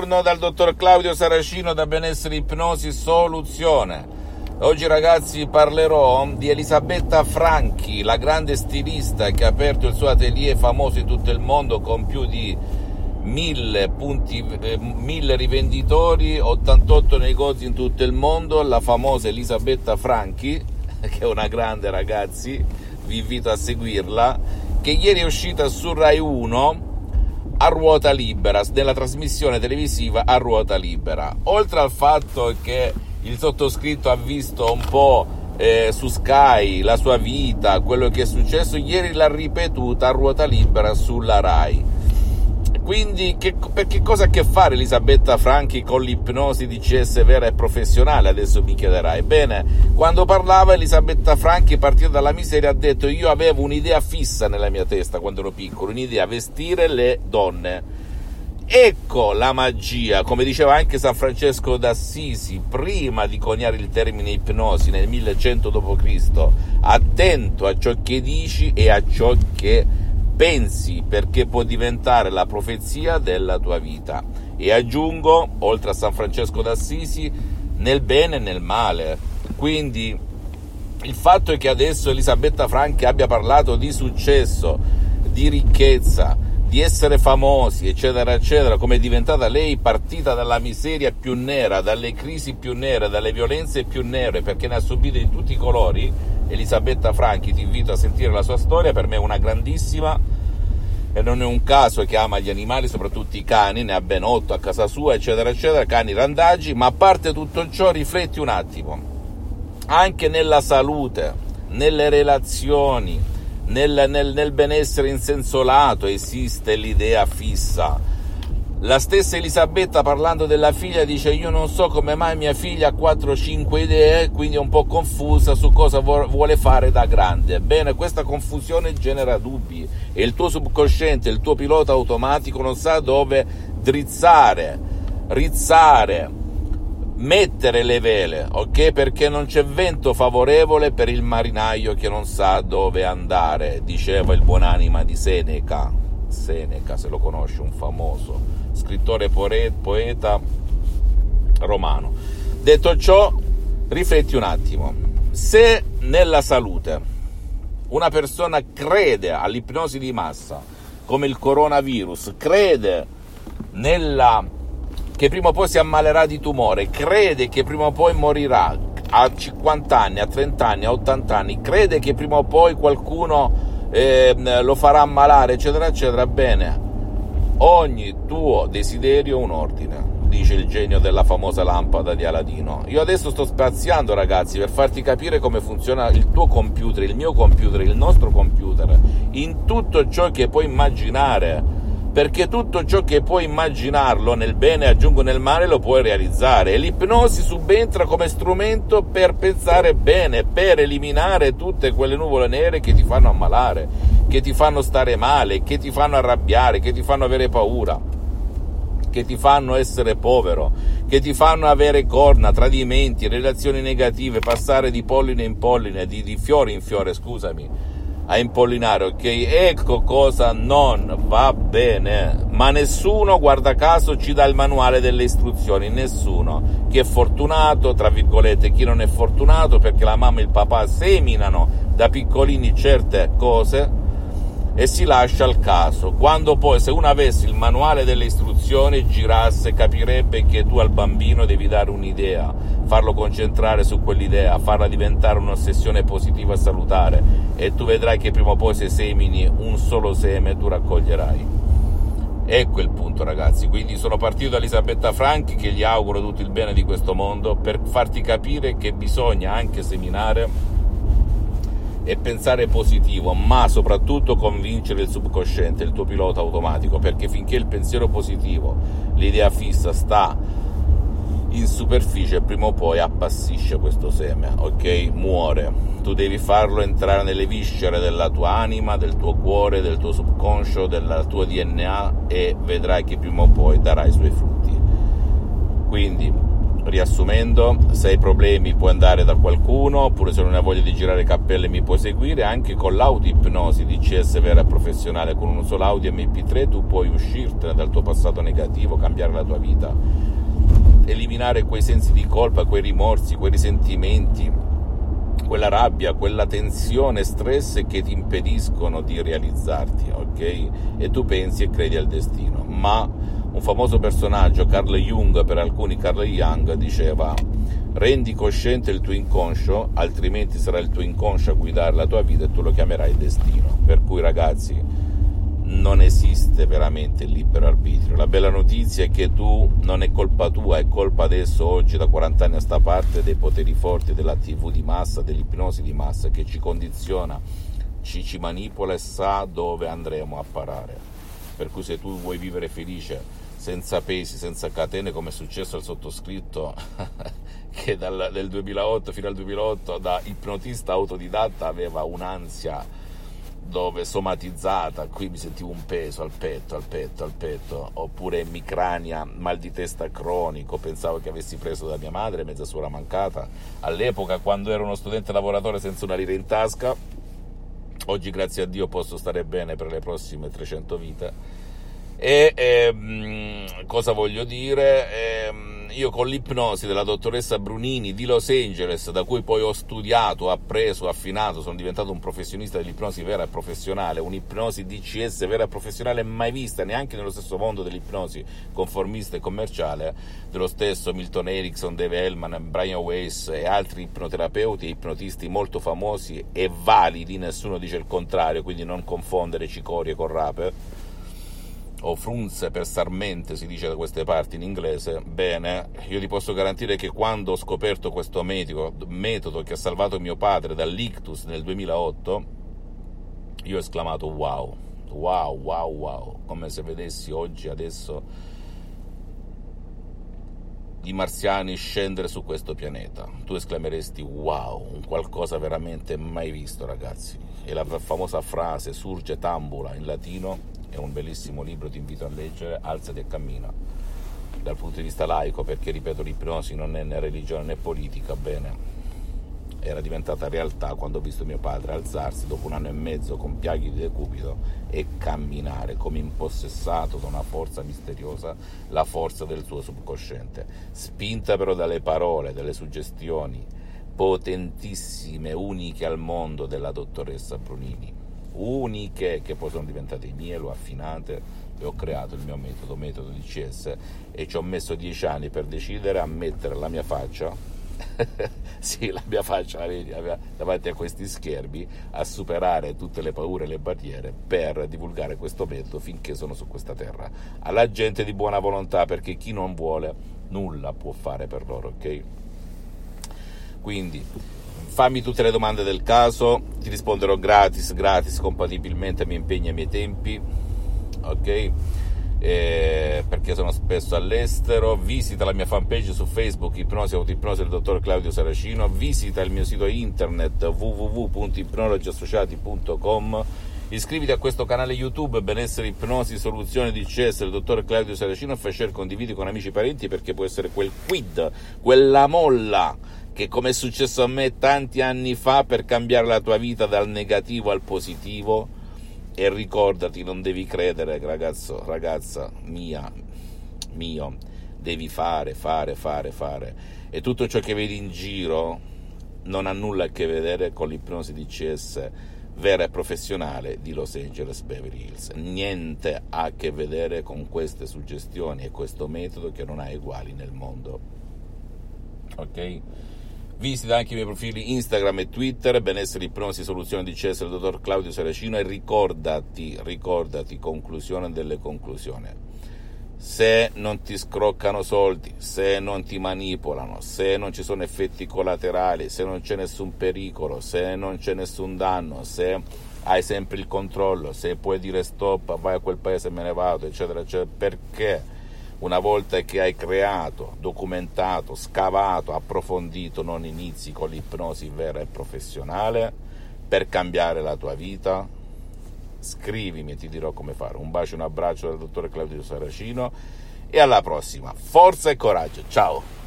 buongiorno dal dottor Claudio Saracino da Benessere Ipnosi Soluzione. Oggi ragazzi parlerò di Elisabetta Franchi, la grande stilista che ha aperto il suo atelier famoso in tutto il mondo con più di mille, punti, eh, mille rivenditori, 88 negozi in tutto il mondo, la famosa Elisabetta Franchi, che è una grande ragazzi, vi invito a seguirla, che ieri è uscita su Rai 1 a ruota libera, nella trasmissione televisiva a ruota libera. Oltre al fatto che il sottoscritto ha visto un po' eh, su Sky la sua vita, quello che è successo, ieri l'ha ripetuta a ruota libera sulla Rai. Quindi, che, per che cosa ha a che fare Elisabetta Franchi con l'ipnosi di CS vera e professionale? Adesso mi chiederai. Bene, quando parlava Elisabetta Franchi, partendo dalla miseria, ha detto: Io avevo un'idea fissa nella mia testa quando ero piccolo, un'idea vestire le donne. Ecco la magia, come diceva anche San Francesco d'Assisi, prima di coniare il termine ipnosi nel 1100 d.C. Attento a ciò che dici e a ciò che pensi perché può diventare la profezia della tua vita. E aggiungo, oltre a San Francesco d'Assisi, nel bene e nel male. Quindi il fatto è che adesso Elisabetta Franchi abbia parlato di successo, di ricchezza, di essere famosi, eccetera, eccetera, come è diventata lei partita dalla miseria più nera, dalle crisi più nere, dalle violenze più nere, perché ne ha subite di tutti i colori, Elisabetta Franchi, ti invito a sentire la sua storia, per me è una grandissima e non è un caso che ama gli animali, soprattutto i cani, ne ha ben otto a casa sua, eccetera, eccetera, cani randaggi, ma a parte tutto ciò rifletti un attimo, anche nella salute, nelle relazioni, nel, nel, nel benessere in senso lato esiste l'idea fissa la stessa Elisabetta parlando della figlia dice io non so come mai mia figlia ha 4-5 idee, quindi è un po' confusa su cosa vuole fare da grande. Bene, questa confusione genera dubbi e il tuo subconsciente, il tuo pilota automatico non sa dove drizzare, rizzare, mettere le vele, ok? Perché non c'è vento favorevole per il marinaio che non sa dove andare, diceva il buonanima di Seneca. Seneca, se lo conosce, un famoso scrittore poeta romano. Detto ciò, rifletti un attimo. Se nella salute una persona crede all'ipnosi di massa, come il coronavirus, crede nella, che prima o poi si ammalerà di tumore, crede che prima o poi morirà a 50 anni, a 30 anni, a 80 anni, crede che prima o poi qualcuno eh, lo farà ammalare, eccetera, eccetera, bene, ogni tuo desiderio un ordine, dice il genio della famosa lampada di Aladino. Io adesso sto spaziando ragazzi per farti capire come funziona il tuo computer, il mio computer, il nostro computer, in tutto ciò che puoi immaginare perché tutto ciò che puoi immaginarlo nel bene, aggiungo nel male, lo puoi realizzare. E l'ipnosi subentra come strumento per pensare bene, per eliminare tutte quelle nuvole nere che ti fanno ammalare, che ti fanno stare male, che ti fanno arrabbiare, che ti fanno avere paura, che ti fanno essere povero, che ti fanno avere corna, tradimenti, relazioni negative, passare di polline in polline, di, di fiore in fiore, scusami a impollinare, ok? Ecco cosa non va bene. Ma nessuno, guarda caso, ci dà il manuale delle istruzioni, nessuno. Chi è fortunato, tra virgolette, chi non è fortunato, perché la mamma e il papà seminano da piccolini certe cose e si lascia al caso. Quando poi, se uno avesse il manuale delle istruzioni, girasse, capirebbe che tu al bambino devi dare un'idea farlo concentrare su quell'idea, farla diventare un'ossessione positiva e salutare e tu vedrai che prima o poi se semini un solo seme tu raccoglierai. Ecco il punto ragazzi, quindi sono partito da Elisabetta Franchi che gli auguro tutto il bene di questo mondo per farti capire che bisogna anche seminare e pensare positivo, ma soprattutto convincere il subconsciente, il tuo pilota automatico, perché finché il pensiero positivo, l'idea fissa sta in superficie prima o poi appassisce questo seme, ok? Muore. Tu devi farlo entrare nelle viscere della tua anima, del tuo cuore, del tuo subconscio, del tuo DNA e vedrai che prima o poi darà i suoi frutti. Quindi riassumendo, se hai problemi puoi andare da qualcuno, oppure se non hai voglia di girare cappelle mi puoi seguire, anche con l'auto-ipnosi DCS vera professionale, con un solo audio MP3 tu puoi uscirtene dal tuo passato negativo, cambiare la tua vita, eliminare quei sensi di colpa, quei rimorsi, quei risentimenti, quella rabbia, quella tensione, stress che ti impediscono di realizzarti, ok? E tu pensi e credi al destino, ma un famoso personaggio, Carl Jung, per alcuni Carl Jung, diceva rendi cosciente il tuo inconscio, altrimenti sarà il tuo inconscio a guidare la tua vita e tu lo chiamerai destino. Per cui ragazzi, non esiste veramente il libero arbitrio. La bella notizia è che tu non è colpa tua, è colpa adesso, oggi, da 40 anni a sta parte, dei poteri forti della TV di massa, dell'ipnosi di massa che ci condiziona, ci, ci manipola e sa dove andremo a parare. Per cui se tu vuoi vivere felice senza pesi, senza catene, come è successo al sottoscritto, che dal, del 2008 fino al 2008 da ipnotista autodidatta aveva un'ansia dove somatizzata, qui mi sentivo un peso al petto, al petto, al petto, oppure emicrania, mal di testa cronico, pensavo che avessi preso da mia madre, mezza suora mancata, all'epoca quando ero uno studente lavoratore senza una lira in tasca, oggi grazie a Dio posso stare bene per le prossime 300 vite e ehm, cosa voglio dire? Ehm, io con l'ipnosi della dottoressa Brunini di Los Angeles, da cui poi ho studiato, appreso, affinato, sono diventato un professionista dell'ipnosi vera e professionale, un'ipnosi DCS vera e professionale mai vista neanche nello stesso mondo dell'ipnosi conformista e commerciale, dello stesso Milton Erickson, Dave Hellman, Brian Weiss e altri ipnoterapeuti e ipnotisti molto famosi e validi, nessuno dice il contrario, quindi non confondere cicorie con rape o frunze per sarmente si dice da queste parti in inglese, bene, io ti posso garantire che quando ho scoperto questo metodo, metodo che ha salvato mio padre dall'ictus nel 2008, io ho esclamato wow, wow, wow, wow, come se vedessi oggi, adesso, i marziani scendere su questo pianeta. Tu esclameresti wow, un qualcosa veramente mai visto, ragazzi. E la famosa frase surge tambula in latino è un bellissimo libro, ti invito a leggere, Alzati e cammina, dal punto di vista laico, perché ripeto, l'ipnosi non è né religione né politica, bene, era diventata realtà quando ho visto mio padre alzarsi dopo un anno e mezzo con piaghi di decubito e camminare come impossessato da una forza misteriosa, la forza del suo subconsciente, spinta però dalle parole, dalle suggestioni potentissime, uniche al mondo della dottoressa Brunini uniche che poi sono diventate mielo affinate e ho creato il mio metodo, metodo di CS e ci ho messo dieci anni per decidere a mettere la mia faccia sì, la mia faccia la vedi davanti a questi schermi a superare tutte le paure e le barriere per divulgare questo metodo finché sono su questa terra. Alla gente di buona volontà perché chi non vuole nulla può fare per loro ok? Quindi fammi tutte le domande del caso, ti risponderò gratis, gratis, compatibilmente ai miei impegni e ai miei tempi, ok? Eh, perché sono spesso all'estero, visita la mia fanpage su Facebook Ipnosi Autoipnosi del dottor Claudio Saracino, visita il mio sito internet www.ipnologiassociati.com Iscriviti a questo canale YouTube Benessere Ipnosi Soluzione di CS del dottor Claudio Saracino. E fai share, condividi con amici e parenti perché può essere quel quid, quella molla che come è successo a me tanti anni fa per cambiare la tua vita dal negativo al positivo e ricordati non devi credere ragazzo, ragazza mia, mio, devi fare, fare, fare, fare e tutto ciò che vedi in giro non ha nulla a che vedere con l'ipnosi di CS vera e professionale di Los Angeles Beverly Hills. Niente ha a che vedere con queste suggestioni e questo metodo che non ha uguali nel mondo. Ok? Visita anche i miei profili Instagram e Twitter, benessere, ipnosi, soluzione di del dottor Claudio Saracino e ricordati, ricordati, conclusione delle conclusioni. Se non ti scroccano soldi, se non ti manipolano, se non ci sono effetti collaterali, se non c'è nessun pericolo, se non c'è nessun danno, se hai sempre il controllo, se puoi dire stop, vai a quel paese me ne vado, eccetera, eccetera, perché? Una volta che hai creato, documentato, scavato, approfondito, non inizi con l'ipnosi vera e professionale per cambiare la tua vita? Scrivimi e ti dirò come fare. Un bacio e un abbraccio dal dottore Claudio Saracino e alla prossima. Forza e coraggio. Ciao!